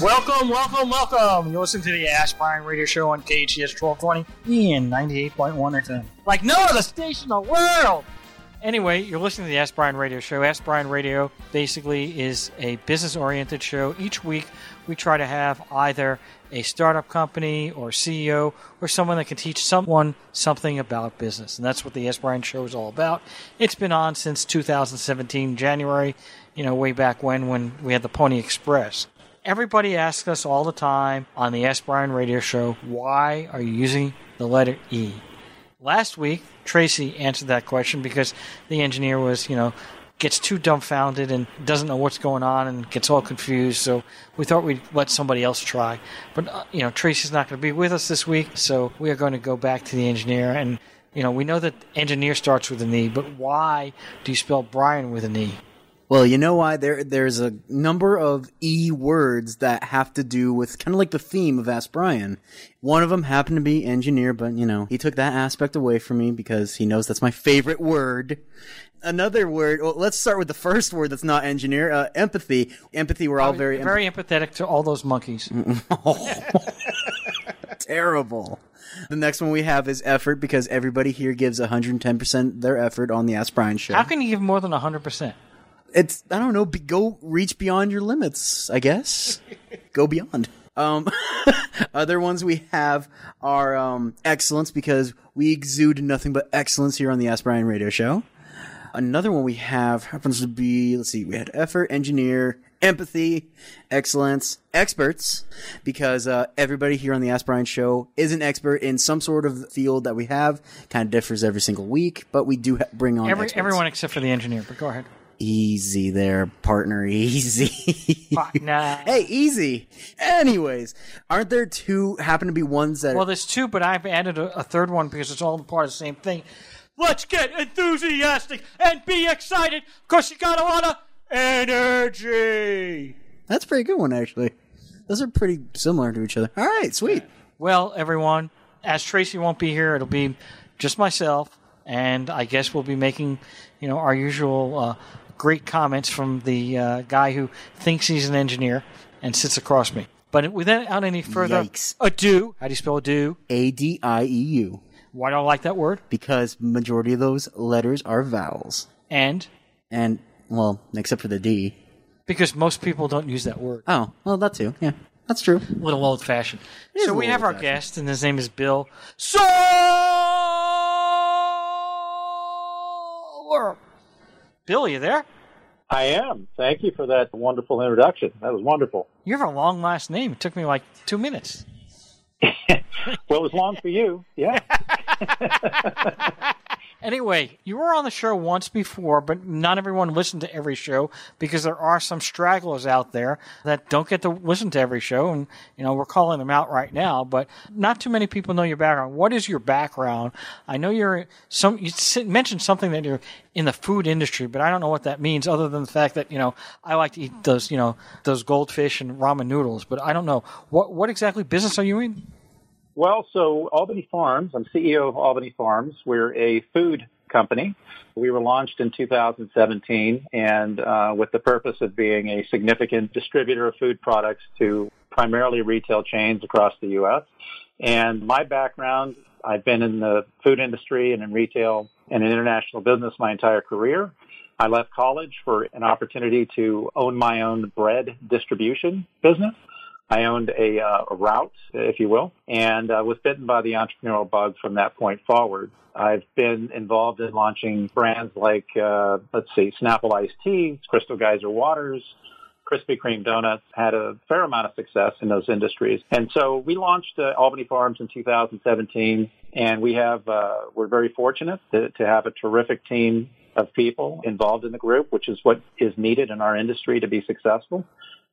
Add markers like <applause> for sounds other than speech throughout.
Welcome, welcome, welcome. You're listening to the Ask Brian Radio Show on KHTS 1220 and 98.1 FM. Like no other station in the world! Anyway, you're listening to the Ask Brian Radio Show. Ask Brian Radio basically is a business oriented show. Each week, we try to have either a startup company or CEO or someone that can teach someone something about business. And that's what the Ask Brian Show is all about. It's been on since 2017, January, you know, way back when, when we had the Pony Express. Everybody asks us all the time on the Ask Brian radio show, why are you using the letter E? Last week, Tracy answered that question because the engineer was, you know, gets too dumbfounded and doesn't know what's going on and gets all confused. So we thought we'd let somebody else try. But, uh, you know, Tracy's not going to be with us this week. So we are going to go back to the engineer. And, you know, we know that engineer starts with an E, but why do you spell Brian with an E? Well, you know why? There, there's a number of E words that have to do with kind of like the theme of Ask Brian. One of them happened to be engineer, but you know, he took that aspect away from me because he knows that's my favorite word. Another word, well, let's start with the first word that's not engineer, uh, empathy. Empathy, we're all very, very empathetic to all those monkeys. <laughs> terrible. The next one we have is effort because everybody here gives 110% their effort on the Ask Brian show. How can you give more than 100%? It's I don't know. Be, go reach beyond your limits. I guess <laughs> go beyond. Um, <laughs> other ones we have are um, excellence because we exude nothing but excellence here on the Ask Brian Radio Show. Another one we have happens to be let's see, we had effort, engineer, empathy, excellence, experts, because uh, everybody here on the Ask Brian Show is an expert in some sort of field that we have. Kind of differs every single week, but we do ha- bring on Every, experts. everyone except for the engineer, but go ahead. Easy there, partner. <laughs> Easy. Partner. hey, easy. Anyways, aren't there two happen to be ones that Well, there's two, but I've added a, a third one because it's all part of the same thing. Let's get enthusiastic and be excited because you got a lot of energy. That's a pretty good one actually. Those are pretty similar to each other. All right, sweet. Well, everyone, as Tracy won't be here, it'll be just myself, and I guess we'll be making, you know, our usual uh, great comments from the uh, guy who thinks he's an engineer and sits across me. But without any further Yikes. ado, how do you spell ado? A D I E U Why do I like that word? because majority of those letters are vowels. And And well, except for the D. because most people don't use that word. Oh, well that too. Yeah. That's true. A little old fashioned. So we have our old-fashioned. guest, and his name is Bill Sower. Bill, you there? I am. Thank you for that wonderful introduction. That was wonderful. You have a long last name. It took me like two minutes. <laughs> Well, it was long for you. Yeah. <laughs> Anyway, you were on the show once before, but not everyone listened to every show because there are some stragglers out there that don't get to listen to every show, and you know we're calling them out right now. But not too many people know your background. What is your background? I know you're some. You mentioned something that you're in the food industry, but I don't know what that means, other than the fact that you know I like to eat those you know those goldfish and ramen noodles. But I don't know what what exactly business are you in? Well, so Albany Farms, I'm CEO of Albany Farms. We're a food company. We were launched in 2017 and uh, with the purpose of being a significant distributor of food products to primarily retail chains across the U.S. And my background, I've been in the food industry and in retail and in international business my entire career. I left college for an opportunity to own my own bread distribution business. I owned a, uh, a route, if you will, and uh, was bitten by the entrepreneurial bug from that point forward. I've been involved in launching brands like, uh, let's see, Snapple Iced Tea, Crystal Geyser Waters, Krispy Kreme Donuts, had a fair amount of success in those industries. And so we launched uh, Albany Farms in 2017, and we have, uh, we're very fortunate to, to have a terrific team of people involved in the group, which is what is needed in our industry to be successful.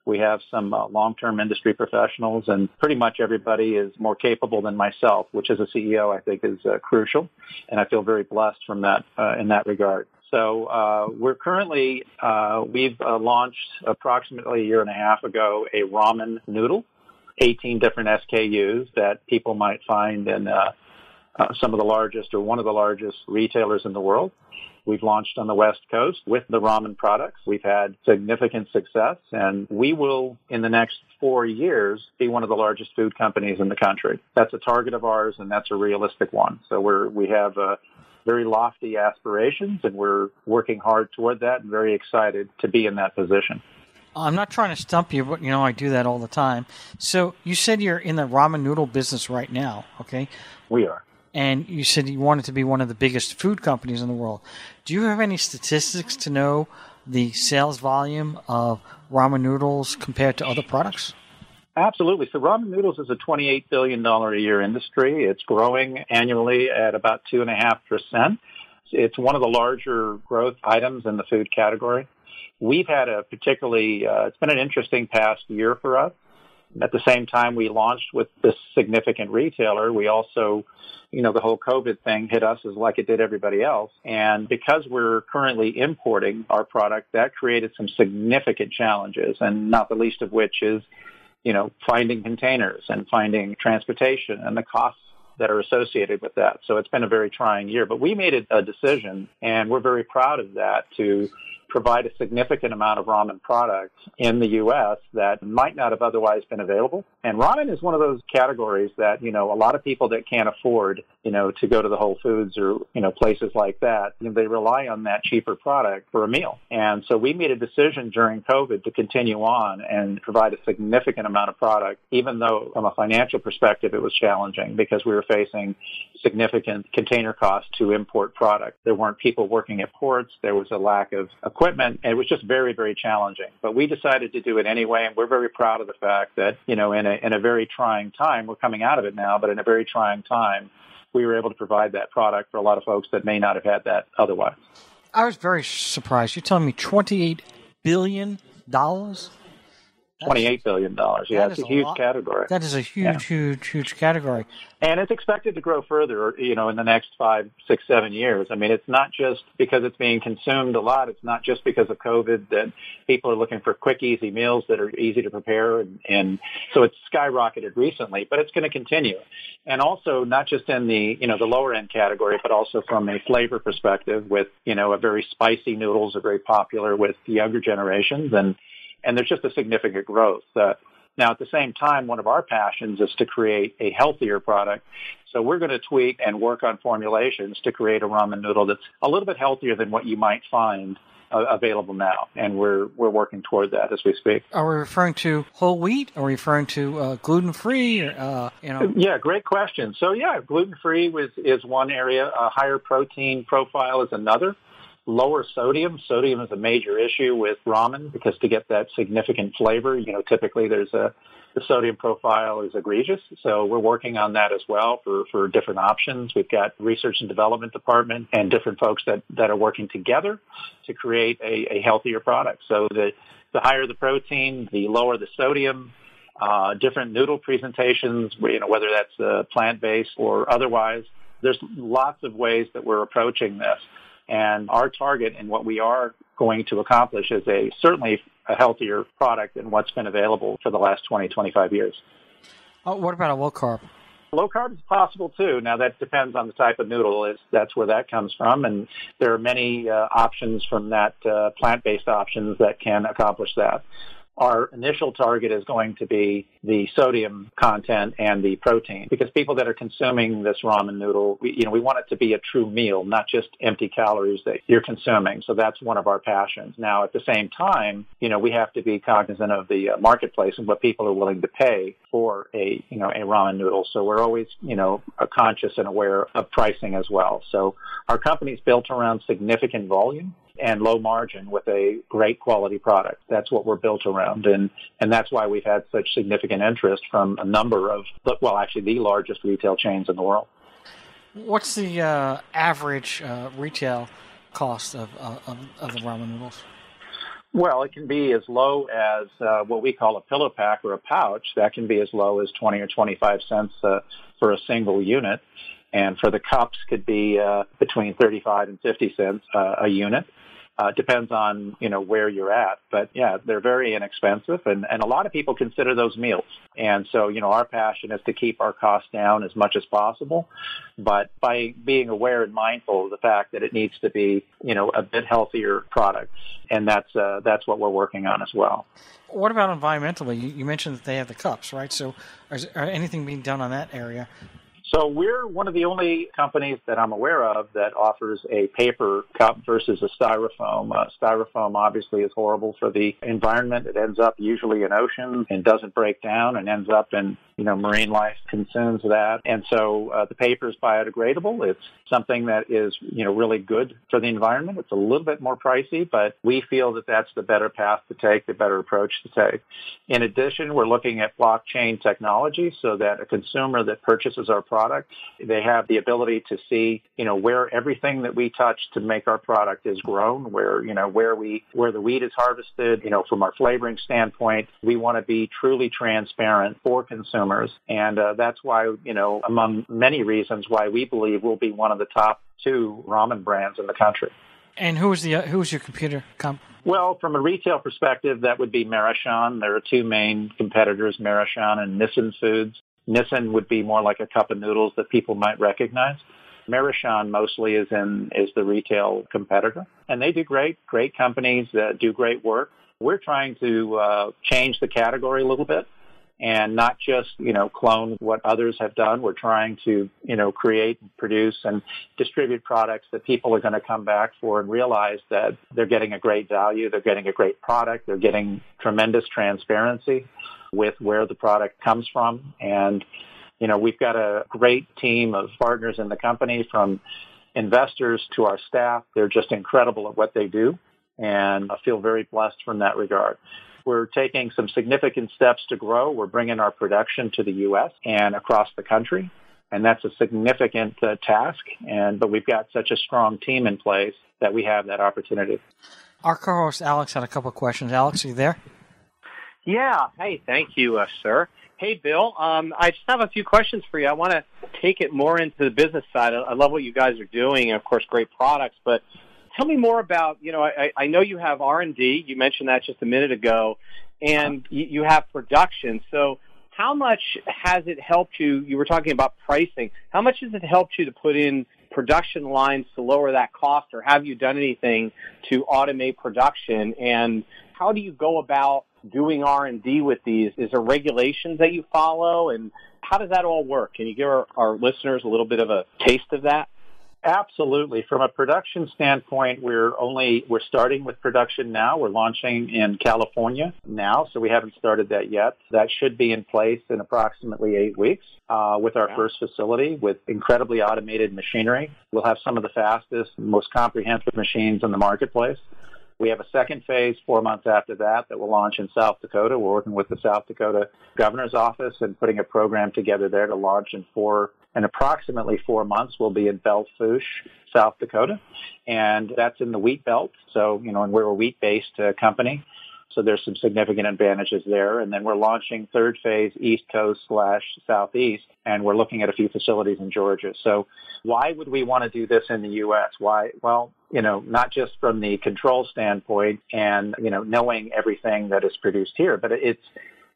We have some uh, long-term industry professionals, and pretty much everybody is more capable than myself, which as a CEO I think is uh, crucial, and I feel very blessed from that uh, in that regard. So uh, we're currently uh, we've uh, launched approximately a year and a half ago a ramen noodle, 18 different SKUs that people might find in uh, uh, some of the largest or one of the largest retailers in the world. We've launched on the West Coast with the ramen products. We've had significant success and we will, in the next four years, be one of the largest food companies in the country. That's a target of ours and that's a realistic one. So we're, we have uh, very lofty aspirations and we're working hard toward that and very excited to be in that position. I'm not trying to stump you, but you know I do that all the time. So you said you're in the ramen noodle business right now, okay? We are and you said you wanted to be one of the biggest food companies in the world. Do you have any statistics to know the sales volume of ramen noodles compared to other products? Absolutely. So ramen noodles is a $28 billion a year industry. It's growing annually at about 2.5%. It's one of the larger growth items in the food category. We've had a particularly, uh, it's been an interesting past year for us. At the same time we launched with this significant retailer, we also, you know, the whole COVID thing hit us as like it did everybody else. And because we're currently importing our product, that created some significant challenges and not the least of which is, you know, finding containers and finding transportation and the costs that are associated with that. So it's been a very trying year, but we made a decision and we're very proud of that to provide a significant amount of ramen products in the U.S. that might not have otherwise been available. And ramen is one of those categories that, you know, a lot of people that can't afford, you know, to go to the Whole Foods or, you know, places like that, you know, they rely on that cheaper product for a meal. And so we made a decision during COVID to continue on and provide a significant amount of product, even though from a financial perspective it was challenging because we were facing significant container costs to import product. There weren't people working at ports. There was a lack of equipment equipment. It was just very, very challenging. But we decided to do it anyway, and we're very proud of the fact that, you know, in a, in a very trying time, we're coming out of it now, but in a very trying time, we were able to provide that product for a lot of folks that may not have had that otherwise. I was very surprised. You're telling me $28 billion? Twenty-eight billion dollars. Yeah, it's a, a huge lot. category. That is a huge, yeah. huge, huge category. And it's expected to grow further, you know, in the next five, six, seven years. I mean, it's not just because it's being consumed a lot. It's not just because of COVID that people are looking for quick, easy meals that are easy to prepare. And, and so it's skyrocketed recently, but it's going to continue. And also not just in the, you know, the lower end category, but also from a flavor perspective with, you know, a very spicy noodles are very popular with younger generations. And, and there's just a significant growth. Uh, now, at the same time, one of our passions is to create a healthier product. So we're going to tweak and work on formulations to create a ramen noodle that's a little bit healthier than what you might find uh, available now, and we're we're working toward that as we speak. Are we referring to whole wheat? Are we referring to uh, gluten free? Uh, you know. Yeah, great question. So yeah, gluten free is is one area. A higher protein profile is another lower sodium. Sodium is a major issue with ramen because to get that significant flavor, you know, typically there's a the sodium profile is egregious. So we're working on that as well for, for different options. We've got research and development department and different folks that, that are working together to create a, a healthier product. So the, the higher the protein, the lower the sodium, uh, different noodle presentations, you know, whether that's uh, plant-based or otherwise. There's lots of ways that we're approaching this. And our target and what we are going to accomplish is a certainly a healthier product than what's been available for the last 20, 25 years. Oh, what about a low carb? Low carb is possible too. Now that depends on the type of noodle. Is that's where that comes from, and there are many uh, options from that uh, plant-based options that can accomplish that our initial target is going to be the sodium content and the protein because people that are consuming this ramen noodle, we, you know, we want it to be a true meal, not just empty calories that you're consuming. So that's one of our passions. Now, at the same time, you know, we have to be cognizant of the uh, marketplace and what people are willing to pay for a, you know, a ramen noodle. So we're always, you know, conscious and aware of pricing as well. So our company's built around significant volume and low margin with a great quality product. That's what we're built around. And, and that's why we've had such significant interest from a number of, well, actually the largest retail chains in the world. What's the uh, average uh, retail cost of, uh, of, of, the ramen noodles? Well, it can be as low as uh, what we call a pillow pack or a pouch. That can be as low as 20 or 25 cents uh, for a single unit. And for the cups could be uh, between 35 and 50 cents uh, a unit. Uh, depends on you know where you're at, but yeah, they're very inexpensive, and and a lot of people consider those meals. And so you know our passion is to keep our costs down as much as possible, but by being aware and mindful of the fact that it needs to be you know a bit healthier product, and that's uh, that's what we're working on as well. What about environmentally? You, mentioned that they have the cups, right? So, is, anything being done on that area so we're one of the only companies that I'm aware of that offers a paper cup versus a styrofoam. Uh, styrofoam obviously is horrible for the environment. It ends up usually in oceans and doesn't break down and ends up in, you know, marine life consumes that. And so uh, the paper is biodegradable. It's something that is, you know, really good for the environment. It's a little bit more pricey, but we feel that that's the better path to take, the better approach to take. In addition, we're looking at blockchain technology so that a consumer that purchases our product. They have the ability to see, you know, where everything that we touch to make our product is grown, where, you know, where we, where the wheat is harvested, you know, from our flavoring standpoint, we want to be truly transparent for consumers. And uh, that's why, you know, among many reasons why we believe we'll be one of the top two ramen brands in the country. And who is the uh, who is your computer comp? Well, from a retail perspective, that would be Maruchan. There are two main competitors, Maruchan and Nissin Foods. Nissin would be more like a cup of noodles that people might recognize. Maruchan mostly is in is the retail competitor, and they do great, great companies that do great work. We're trying to uh, change the category a little bit and not just, you know, clone what others have done. We're trying to, you know, create, and produce, and distribute products that people are going to come back for and realize that they're getting a great value, they're getting a great product, they're getting tremendous transparency with where the product comes from. And, you know, we've got a great team of partners in the company from investors to our staff. They're just incredible at what they do. And I feel very blessed from that regard. We're taking some significant steps to grow. We're bringing our production to the U.S. and across the country. And that's a significant uh, task. And, but we've got such a strong team in place that we have that opportunity. Our co-host Alex had a couple of questions. Alex, are you there? Yeah. Hey, thank you, uh, sir. Hey, Bill. Um, I just have a few questions for you. I want to take it more into the business side. I, I love what you guys are doing, and of course, great products. But tell me more about. You know, I, I know you have R and D. You mentioned that just a minute ago, and you, you have production. So, how much has it helped you? You were talking about pricing. How much has it helped you to put in production lines to lower that cost, or have you done anything to automate production? And how do you go about doing R&D with these? Is there regulations that you follow and how does that all work? Can you give our, our listeners a little bit of a taste of that? Absolutely. From a production standpoint, we're only we're starting with production now. We're launching in California now, so we haven't started that yet. That should be in place in approximately eight weeks uh, with our first facility with incredibly automated machinery. We'll have some of the fastest, most comprehensive machines in the marketplace. We have a second phase four months after that that will launch in South Dakota. We're working with the South Dakota governor's office and putting a program together there to launch in four in approximately four months. We'll be in Belle Fourche, South Dakota, and that's in the wheat belt. So, you know, and we're a wheat-based uh, company. So there's some significant advantages there. And then we're launching third phase East Coast slash Southeast, and we're looking at a few facilities in Georgia. So why would we want to do this in the U.S.? Why? Well, you know, not just from the control standpoint and, you know, knowing everything that is produced here, but it's,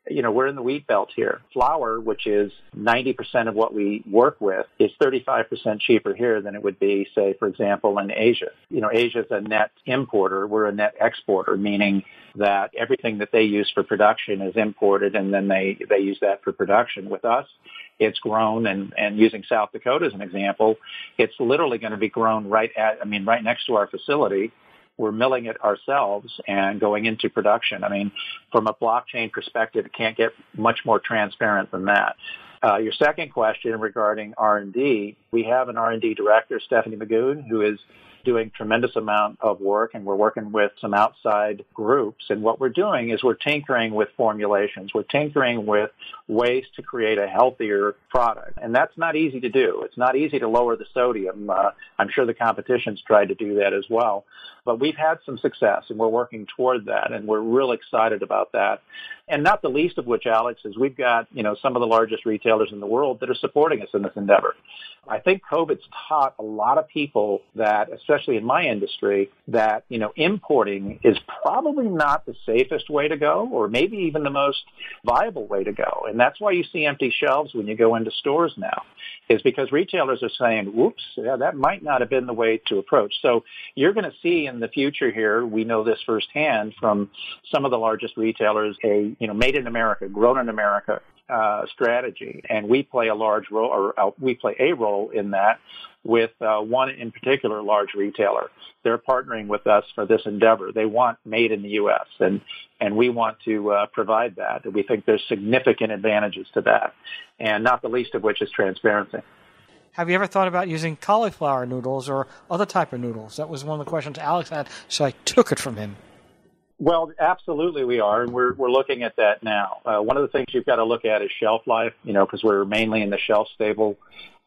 you know, we're in the wheat belt here. Flour, which is 90% of what we work with, is 35% cheaper here than it would be, say, for example, in Asia. You know, Asia is a net importer. We're a net exporter, meaning that everything that they use for production is imported and then they, they use that for production. With us, it's grown and, and using South Dakota as an example, it's literally going to be grown right at, I mean, right next to our facility we're milling it ourselves and going into production. I mean, from a blockchain perspective, it can't get much more transparent than that. Uh, your second question regarding R&D, We have an R&D director, Stephanie Magoon, who is doing tremendous amount of work and we're working with some outside groups. And what we're doing is we're tinkering with formulations. We're tinkering with ways to create a healthier product. And that's not easy to do. It's not easy to lower the sodium. Uh, I'm sure the competition's tried to do that as well. But we've had some success and we're working toward that and we're real excited about that. And not the least of which, Alex, is we've got, you know, some of the largest retailers in the world that are supporting us in this endeavor. I think COVID's taught a lot of people that, especially in my industry, that, you know, importing is probably not the safest way to go or maybe even the most viable way to go. And that's why you see empty shelves when you go into stores now is because retailers are saying, whoops, yeah, that might not have been the way to approach. So you're going to see in the future here, we know this firsthand from some of the largest retailers, a, you know, made in America, grown in America uh, strategy, and we play a large role, or uh, we play a role in that with uh, one in particular large retailer. They're partnering with us for this endeavor. They want made in the U.S. and and we want to uh, provide that. We think there's significant advantages to that, and not the least of which is transparency. Have you ever thought about using cauliflower noodles or other type of noodles? That was one of the questions Alex had, so I took it from him. Well, absolutely we are, and we're we're looking at that now. Uh, one of the things you've got to look at is shelf life, you know, because we're mainly in the shelf stable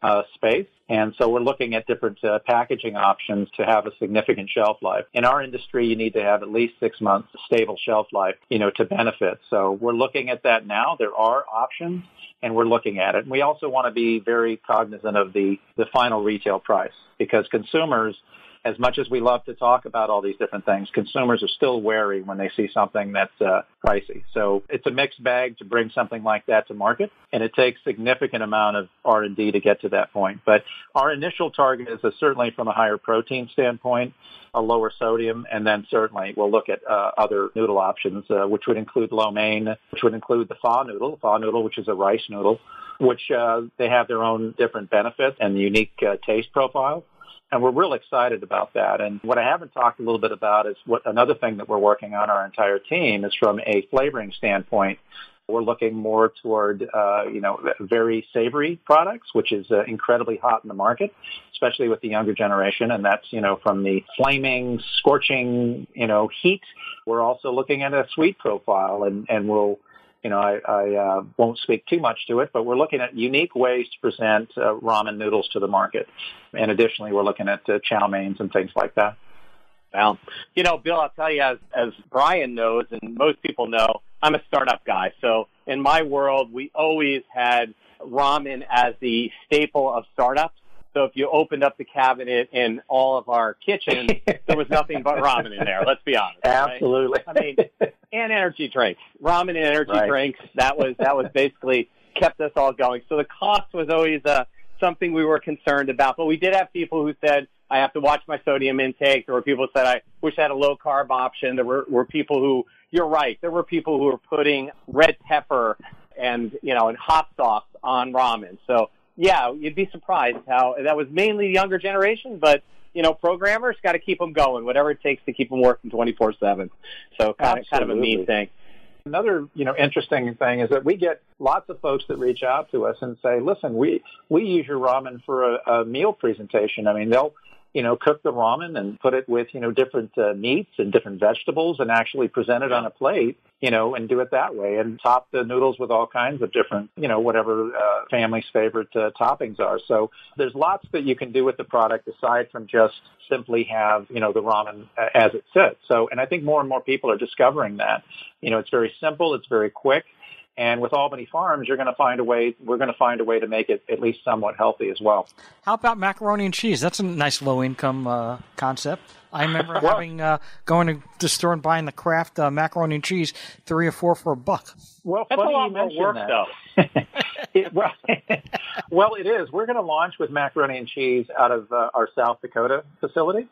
uh, space, and so we're looking at different uh, packaging options to have a significant shelf life. In our industry, you need to have at least six months stable shelf life, you know, to benefit. So we're looking at that now. There are options, and we're looking at it. And we also want to be very cognizant of the the final retail price because consumers as much as we love to talk about all these different things, consumers are still wary when they see something that's uh, pricey. So it's a mixed bag to bring something like that to market, and it takes significant amount of R&D to get to that point. But our initial target is a, certainly from a higher protein standpoint, a lower sodium, and then certainly we'll look at uh, other noodle options, uh, which would include lo mein, which would include the pho noodle, pho noodle, which is a rice noodle, which uh, they have their own different benefits and unique uh, taste profile and we're real excited about that. And what I haven't talked a little bit about is what another thing that we're working on our entire team is from a flavoring standpoint. We're looking more toward, uh, you know, very savory products, which is uh, incredibly hot in the market, especially with the younger generation. And that's, you know, from the flaming, scorching, you know, heat. We're also looking at a sweet profile, and and we'll you know, I, I uh, won't speak too much to it, but we're looking at unique ways to present uh, ramen noodles to the market. And additionally, we're looking at uh, chow meins and things like that. Well, you know, Bill, I'll tell you, as, as Brian knows and most people know, I'm a startup guy. So in my world, we always had ramen as the staple of startups. So if you opened up the cabinet in all of our kitchens, there was nothing but <laughs> ramen in there. Let's be honest. Absolutely. Right? I mean, and energy drinks, ramen and energy right. drinks. That was that was basically kept us all going. So the cost was always uh, something we were concerned about. But we did have people who said, "I have to watch my sodium intake." There were people who said, "I wish I had a low carb option." There were, were people who, you're right, there were people who were putting red pepper and you know and hot sauce on ramen. So yeah, you'd be surprised how that was mainly the younger generation, but you know, programmers got to keep them going, whatever it takes to keep them working 24/7. So kind of kind of a mean thing. Another, you know, interesting thing is that we get lots of folks that reach out to us and say, "Listen, we we use your ramen for a, a meal presentation." I mean, they'll you know, cook the ramen and put it with, you know, different uh, meats and different vegetables and actually present it on a plate, you know, and do it that way and top the noodles with all kinds of different, you know, whatever uh, family's favorite uh, toppings are. So there's lots that you can do with the product aside from just simply have, you know, the ramen uh, as it sits. So, and I think more and more people are discovering that. You know, it's very simple, it's very quick. And with Albany Farms, you're going to find a way. We're going to find a way to make it at least somewhat healthy as well. How about macaroni and cheese? That's a nice low income uh, concept. I remember well, having uh, going to the store and buying the Kraft uh, macaroni and cheese, three or four for a buck. Well, That's funny a lot you mention work, that. though. <laughs> it, well, <laughs> well, it is. We're going to launch with macaroni and cheese out of uh, our South Dakota facility.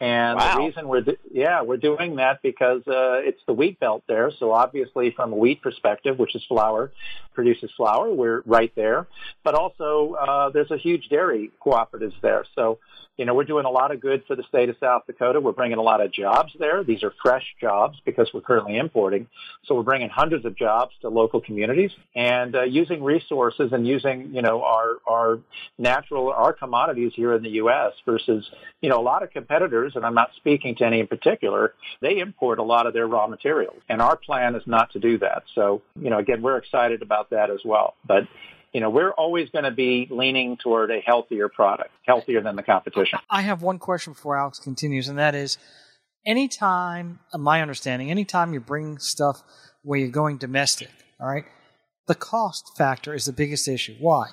And Wow. the reason we're do- yeah we're doing that because uh, it's the wheat belt there. So obviously, from a wheat perspective, which is flour, produces flour, we're right there. But also, uh, there's a huge dairy cooperatives there. So you know we're doing a lot of good for the state of South Dakota. We're bringing a lot of jobs there. These are fresh jobs because we're currently importing. So we're bringing hundreds of jobs to local communities and uh, using resources and using you know our our natural our commodities here in the U.S. versus you know a lot of competitors, and I'm not speaking to any in particular. They import a lot of their raw materials, and our plan is not to do that. So you know again, we're excited about that as well, but. You know, we're always going to be leaning toward a healthier product, healthier than the competition. I have one question before Alex continues, and that is anytime, my understanding, anytime you bring stuff where you're going domestic, all right, the cost factor is the biggest issue. Why?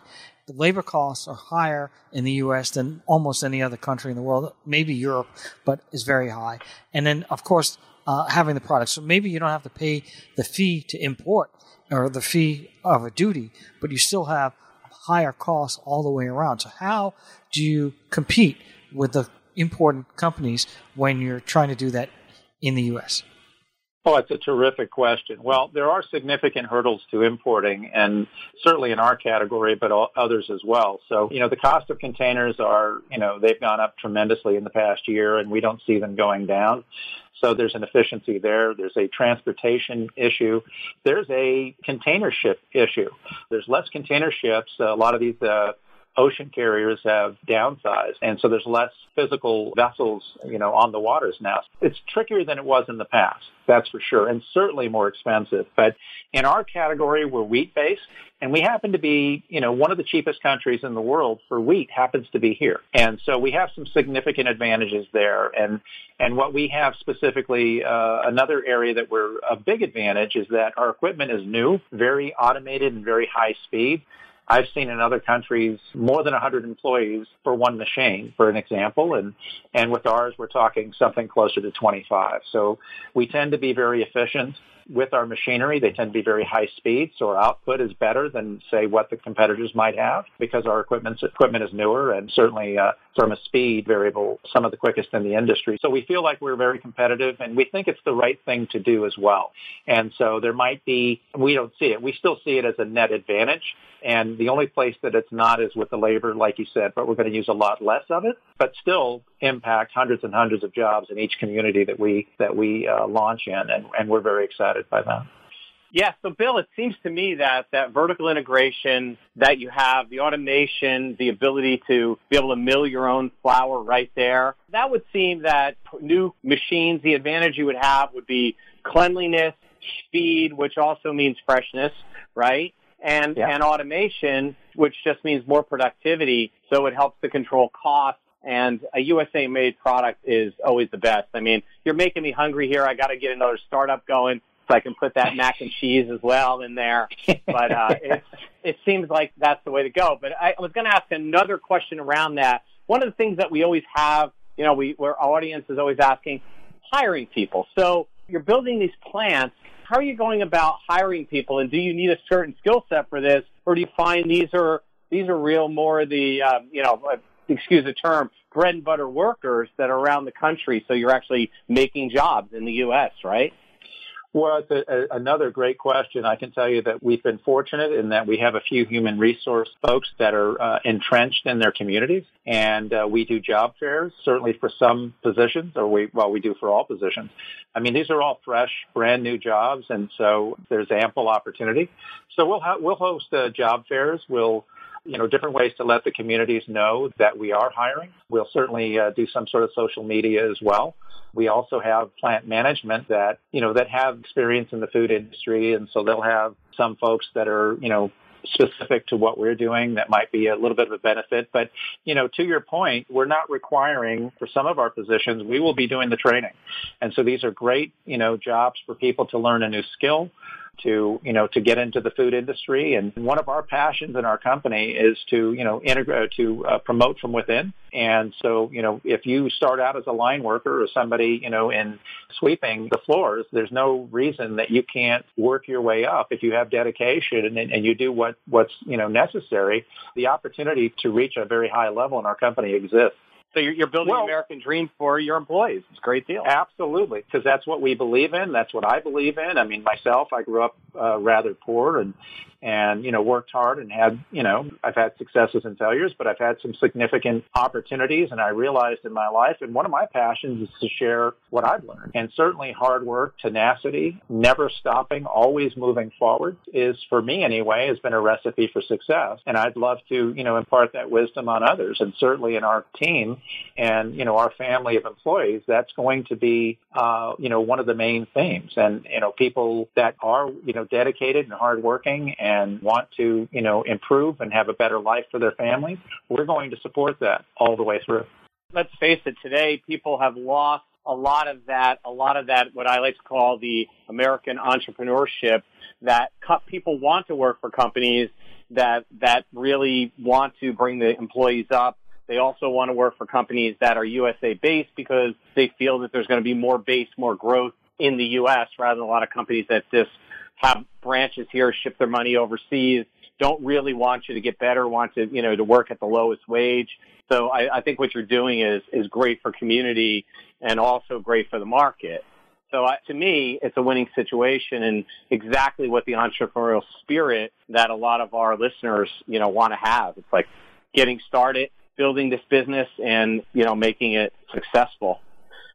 The labor costs are higher in the U.S. than almost any other country in the world, maybe Europe, but is very high. And then, of course, uh, having the product. So maybe you don't have to pay the fee to import or the fee of a duty, but you still have higher costs all the way around. So how do you compete with the imported companies when you're trying to do that in the U.S.? Oh, it's a terrific question. Well, there are significant hurdles to importing, and certainly in our category, but others as well. So, you know, the cost of containers are, you know, they've gone up tremendously in the past year, and we don't see them going down. So there's an efficiency there. There's a transportation issue. There's a container ship issue. There's less container ships. A lot of these uh, ocean carriers have downsized, and so there's less physical vessels, you know, on the waters now. It's trickier than it was in the past, that's for sure, and certainly more expensive. But in our category, we're wheat-based, and we happen to be, you know, one of the cheapest countries in the world for wheat happens to be here. And so we have some significant advantages there. And, and what we have specifically, uh, another area that we're a big advantage is that our equipment is new, very automated and very high speed. I've seen in other countries more than 100 employees for one machine, for an example, and and with ours we're talking something closer to 25. So we tend to be very efficient with our machinery. They tend to be very high speed, so our output is better than say what the competitors might have because our equipment equipment is newer and certainly uh, from a speed variable, some of the quickest in the industry. So we feel like we're very competitive, and we think it's the right thing to do as well. And so there might be we don't see it. We still see it as a net advantage. And the only place that it's not is with the labor, like you said, but we're going to use a lot less of it, but still impact hundreds and hundreds of jobs in each community that we that we uh, launch in, and, and we're very excited by that. Yeah, so Bill, it seems to me that that vertical integration that you have, the automation, the ability to be able to mill your own flour right there, that would seem that new machines, the advantage you would have would be cleanliness, speed, which also means freshness, right? And Yeah. and automation, which just means more productivity, so it helps to control costs. And a USA made product is always the best. I mean, you're making me hungry here. I got to get another startup going so I can put that mac and cheese as well in there. But uh, <laughs> it, it seems like that's the way to go. But I was going to ask another question around that. One of the things that we always have, you know, we where our audience is always asking, hiring people. So you're building these plants. How are you going about hiring people, and do you need a certain skill set for this, or do you find these are these are real more the um, you know excuse the term bread and butter workers that are around the country, so you're actually making jobs in the U.S. right? Well, it's a, a, another great question. I can tell you that we've been fortunate in that we have a few human resource folks that are uh, entrenched in their communities, and uh, we do job fairs, certainly for some positions, or we well we do for all positions. I mean, these are all fresh, brand new jobs, and so there's ample opportunity. So we'll ha- we'll host uh, job fairs. We'll you know, different ways to let the communities know that we are hiring. We'll certainly uh, do some sort of social media as well. We also have plant management that, you know, that have experience in the food industry. And so they'll have some folks that are, you know, specific to what we're doing that might be a little bit of a benefit. But, you know, to your point, we're not requiring for some of our positions, we will be doing the training. And so these are great, you know, jobs for people to learn a new skill to you know to get into the food industry. And one of our passions in our company is to you know integrate to uh, promote from within. And so you know if you start out as a line worker or somebody you know in sweeping the floors there's no reason that you can't work your way up. If you have dedication and, and you do what what's you know necessary the opportunity to reach a very high level in our company exists So you're, you're building Well- the American dream for your employees. It's a great deal. Absolutely, because that's what we believe in. That's what I believe in. I mean, myself, I grew up uh, rather poor and and you know worked hard and had you know I've had successes and failures, but I've had some significant opportunities. And I realized in my life, and one of my passions is to share what I've learned. And certainly, hard work, tenacity, never stopping, always moving forward is for me anyway has been a recipe for success. And I'd love to you know impart that wisdom on others, and certainly in our team and you know our family of employees that's going to be uh, you know one of the main themes and you know people that are you know dedicated and hardworking and want to you know improve and have a better life for their families we're going to support that all the way through let's face it, today people have lost a lot of that, a lot of that, what I like to call the American entrepreneurship that people want to work for companies that, that really want to bring the employees up. They also want to work for companies that are USA based because they feel that there's going to be more base, more growth in the U.S. rather than a lot of companies that just have branches here, ship their money overseas, don't really want you to get better, want to, you know, to work at the lowest wage. So I, I think what you're doing is, is great for community and also great for the market. So to me, it's a winning situation and exactly what the entrepreneurial spirit that a lot of our listeners, you know, want to have. It's like getting started, building this business and, you know, making it successful.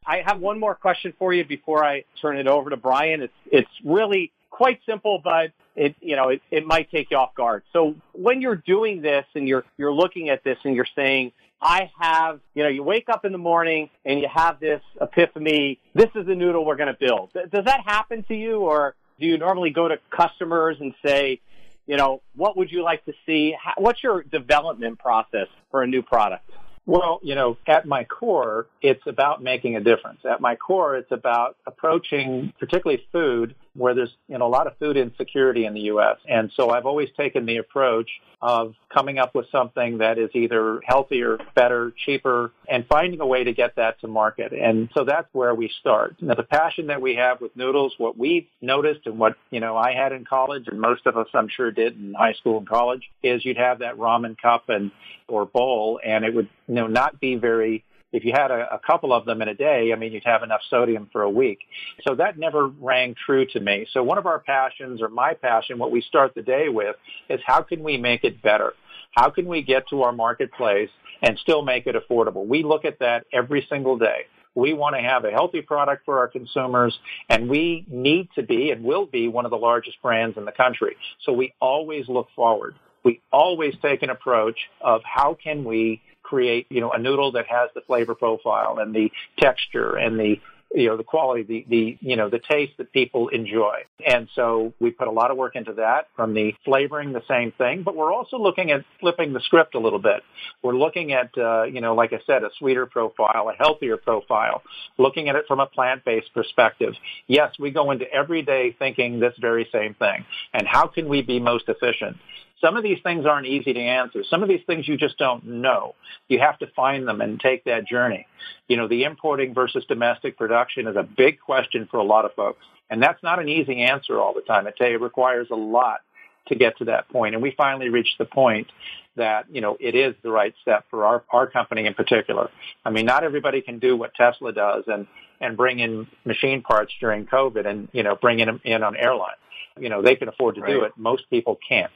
I have one more question for you before I turn it over to Brian. It's, it's really quite simple, but it, you know, it, it might take you off guard. So when you're doing this and you're, you're looking at this and you're saying, I have, you know, you wake up in the morning and you have this epiphany. This is the noodle we're going to build. Does that happen to you or do you normally go to customers and say, you know, what would you like to see? What's your development process for a new product? Well, you know, at my core, it's about making a difference. At my core, it's about approaching particularly food where there's, you know, a lot of food insecurity in the U.S. And so I've always taken the approach of coming up with something that is either healthier, better, cheaper, and finding a way to get that to market. And so that's where we start. Now, the passion that we have with noodles, what we've noticed and what, you know, I had in college and most of us I'm sure did in high school and college is you'd have that ramen cup and, or bowl and it would, you know, not be very if you had a, a, couple of them in a day, I mean, you'd have enough sodium for a week. So that never rang true to me. So one of our passions or my passion, what we start the day with is how can we make it better? How can we get to our marketplace and still make it affordable? We look at that every single day. We want to have a healthy product for our consumers and we need to be and will be one of the largest brands in the country. So we always look forward. We always take an approach of how can we create, you know, a noodle that has the flavor profile and the texture and the you know the quality the the you know the taste that people enjoy. And so we put a lot of work into that from the flavoring the same thing but we're also looking at flipping the script a little bit. We're looking at uh, you know like i said a sweeter profile a healthier profile looking at it from a plant-based perspective. Yes we go into every day thinking this very same thing and how can we be most efficient some of these things aren't easy to answer. Some of these things you just don't know. You have to find them and take that journey. You know, the importing versus domestic production is a big question for a lot of folks. And that's not an easy answer all the time. It, requires a lot to get to that point. And we finally reached the point that, you know, it is the right step for our, our company in particular. I mean, not everybody can do what Tesla does and, and bring in machine parts during COVID and, you know, bring them in on airlines. You know, they can afford to right. do it. Most people can't.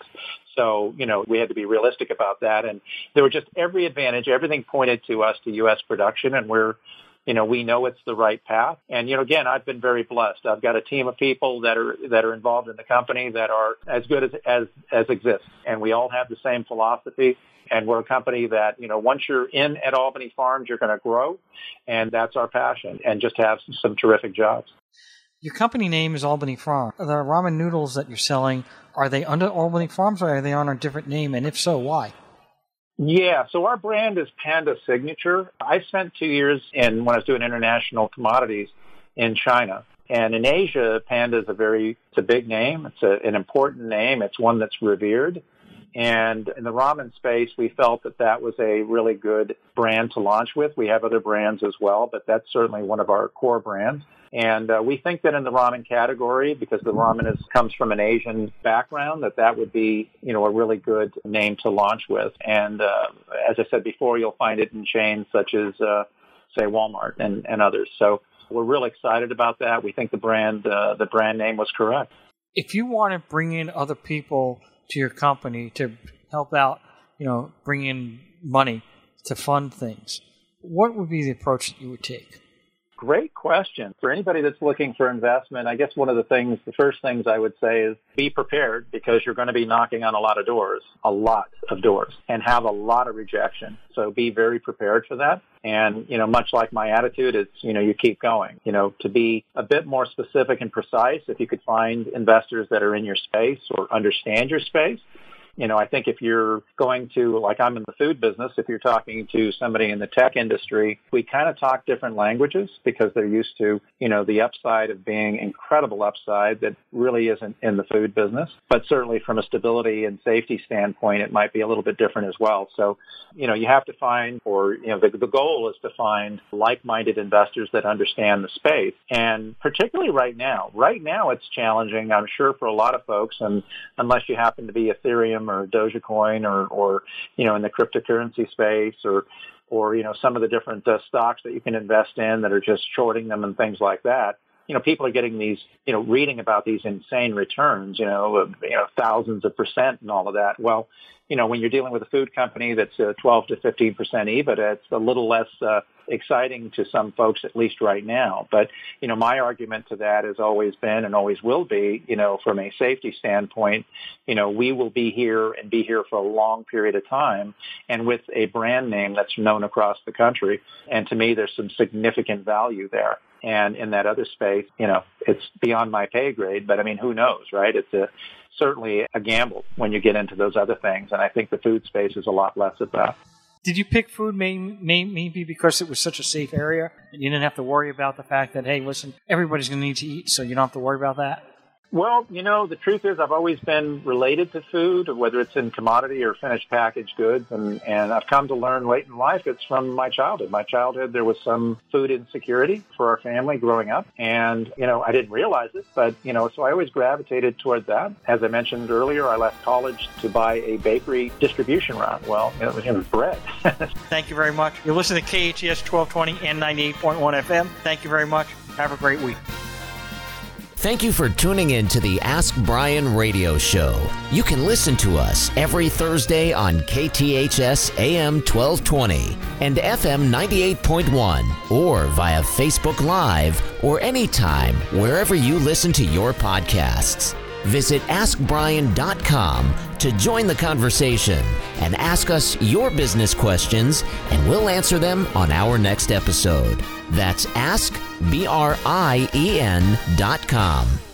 So, you know, we had to be realistic about that. And there were just every advantage, everything pointed to us to U.S. production and we're, you know, we know it's the right path. And, you know, again, I've been very blessed. I've got a team of people that are, that are involved in the company that are as good as, as, as exists. And we all have the same philosophy. And we're a company that, you know, once you're in at Albany Farms, you're going to grow. And that's our passion and just have some, some terrific jobs. Your company name is Albany Farm. The ramen noodles that you're selling, are they under Albany Farms or are they on a different name? And if so, why? Yeah, so our brand is Panda Signature. I spent two years in when I was doing international commodities in China. And in Asia, Panda is a very, it's a big name. It's a, an important name. It's one that's revered. And in the ramen space, we felt that that was a really good brand to launch with. We have other brands as well, but that's certainly one of our core brands. And uh, we think that in the ramen category, because the ramen is, comes from an Asian background, that that would be, you know, a really good name to launch with. And uh, as I said before, you'll find it in chains such as, uh, say, Walmart and, and others. So we're really excited about that. We think the brand, uh, the brand name was correct. If you want to bring in other people to your company to help out, you know, bring in money to fund things, what would be the approach that you would take? Great question. For anybody that's looking for investment, I guess one of the things, the first things I would say is be prepared because you're going to be knocking on a lot of doors, a lot of doors, and have a lot of rejection. So be very prepared for that. And, you know, much like my attitude, it's, you know, you keep going. You know, to be a bit more specific and precise, if you could find investors that are in your space or understand your space, you know, I think if you're going to, like I'm in the food business, if you're talking to somebody in the tech industry, we kind of talk different languages because they're used to, you know, the upside of being incredible upside that really isn't in the food business. But certainly from a stability and safety standpoint, it might be a little bit different as well. So, you know, you have to find, or, you know, the, the goal is to find like-minded investors that understand the space. And particularly right now, right now it's challenging, I'm sure, for a lot of folks. And unless you happen to be Ethereum Ethereum or Dogecoin or, or, you know, in the cryptocurrency space or, or, you know, some of the different uh, stocks that you can invest in that are just shorting them and things like that. You know, people are getting these, you know, reading about these insane returns, you know, of, you know, thousands of percent and all of that. Well, you know, when you're dealing with a food company that's uh, 12 to 15 percent EBITDA, it's a little less uh, exciting to some folks, at least right now. But you know, my argument to that has always been and always will be, you know, from a safety standpoint, you know, we will be here and be here for a long period of time, and with a brand name that's known across the country. And to me, there's some significant value there. And in that other space, you know, it's beyond my pay grade, but I mean, who knows, right? It's a certainly a gamble when you get into those other things. And I think the food space is a lot less of that. Did you pick food maybe because it was such a safe area and you didn't have to worry about the fact that, hey, listen, everybody's going to need to eat, so you don't have to worry about that? Well, you know, the truth is I've always been related to food, whether it's in commodity or finished packaged goods. And, and I've come to learn late in life it's from my childhood. My childhood, there was some food insecurity for our family growing up. And, you know, I didn't realize it, but, you know, so I always gravitated toward that. As I mentioned earlier, I left college to buy a bakery distribution route. Well, it was, it was bread. <laughs> Thank you very much. You're listening to KTHS 1220 and 98.1 FM. Thank you very much. Have a great week. Thank you for tuning in to the Ask Brian radio show. You can listen to us every Thursday on KTHS AM 1220 and FM 98.1 or via Facebook Live or anytime wherever you listen to your podcasts. Visit AskBrian.com to join the conversation and ask us your business questions, and we'll answer them on our next episode. That's askbrian.com.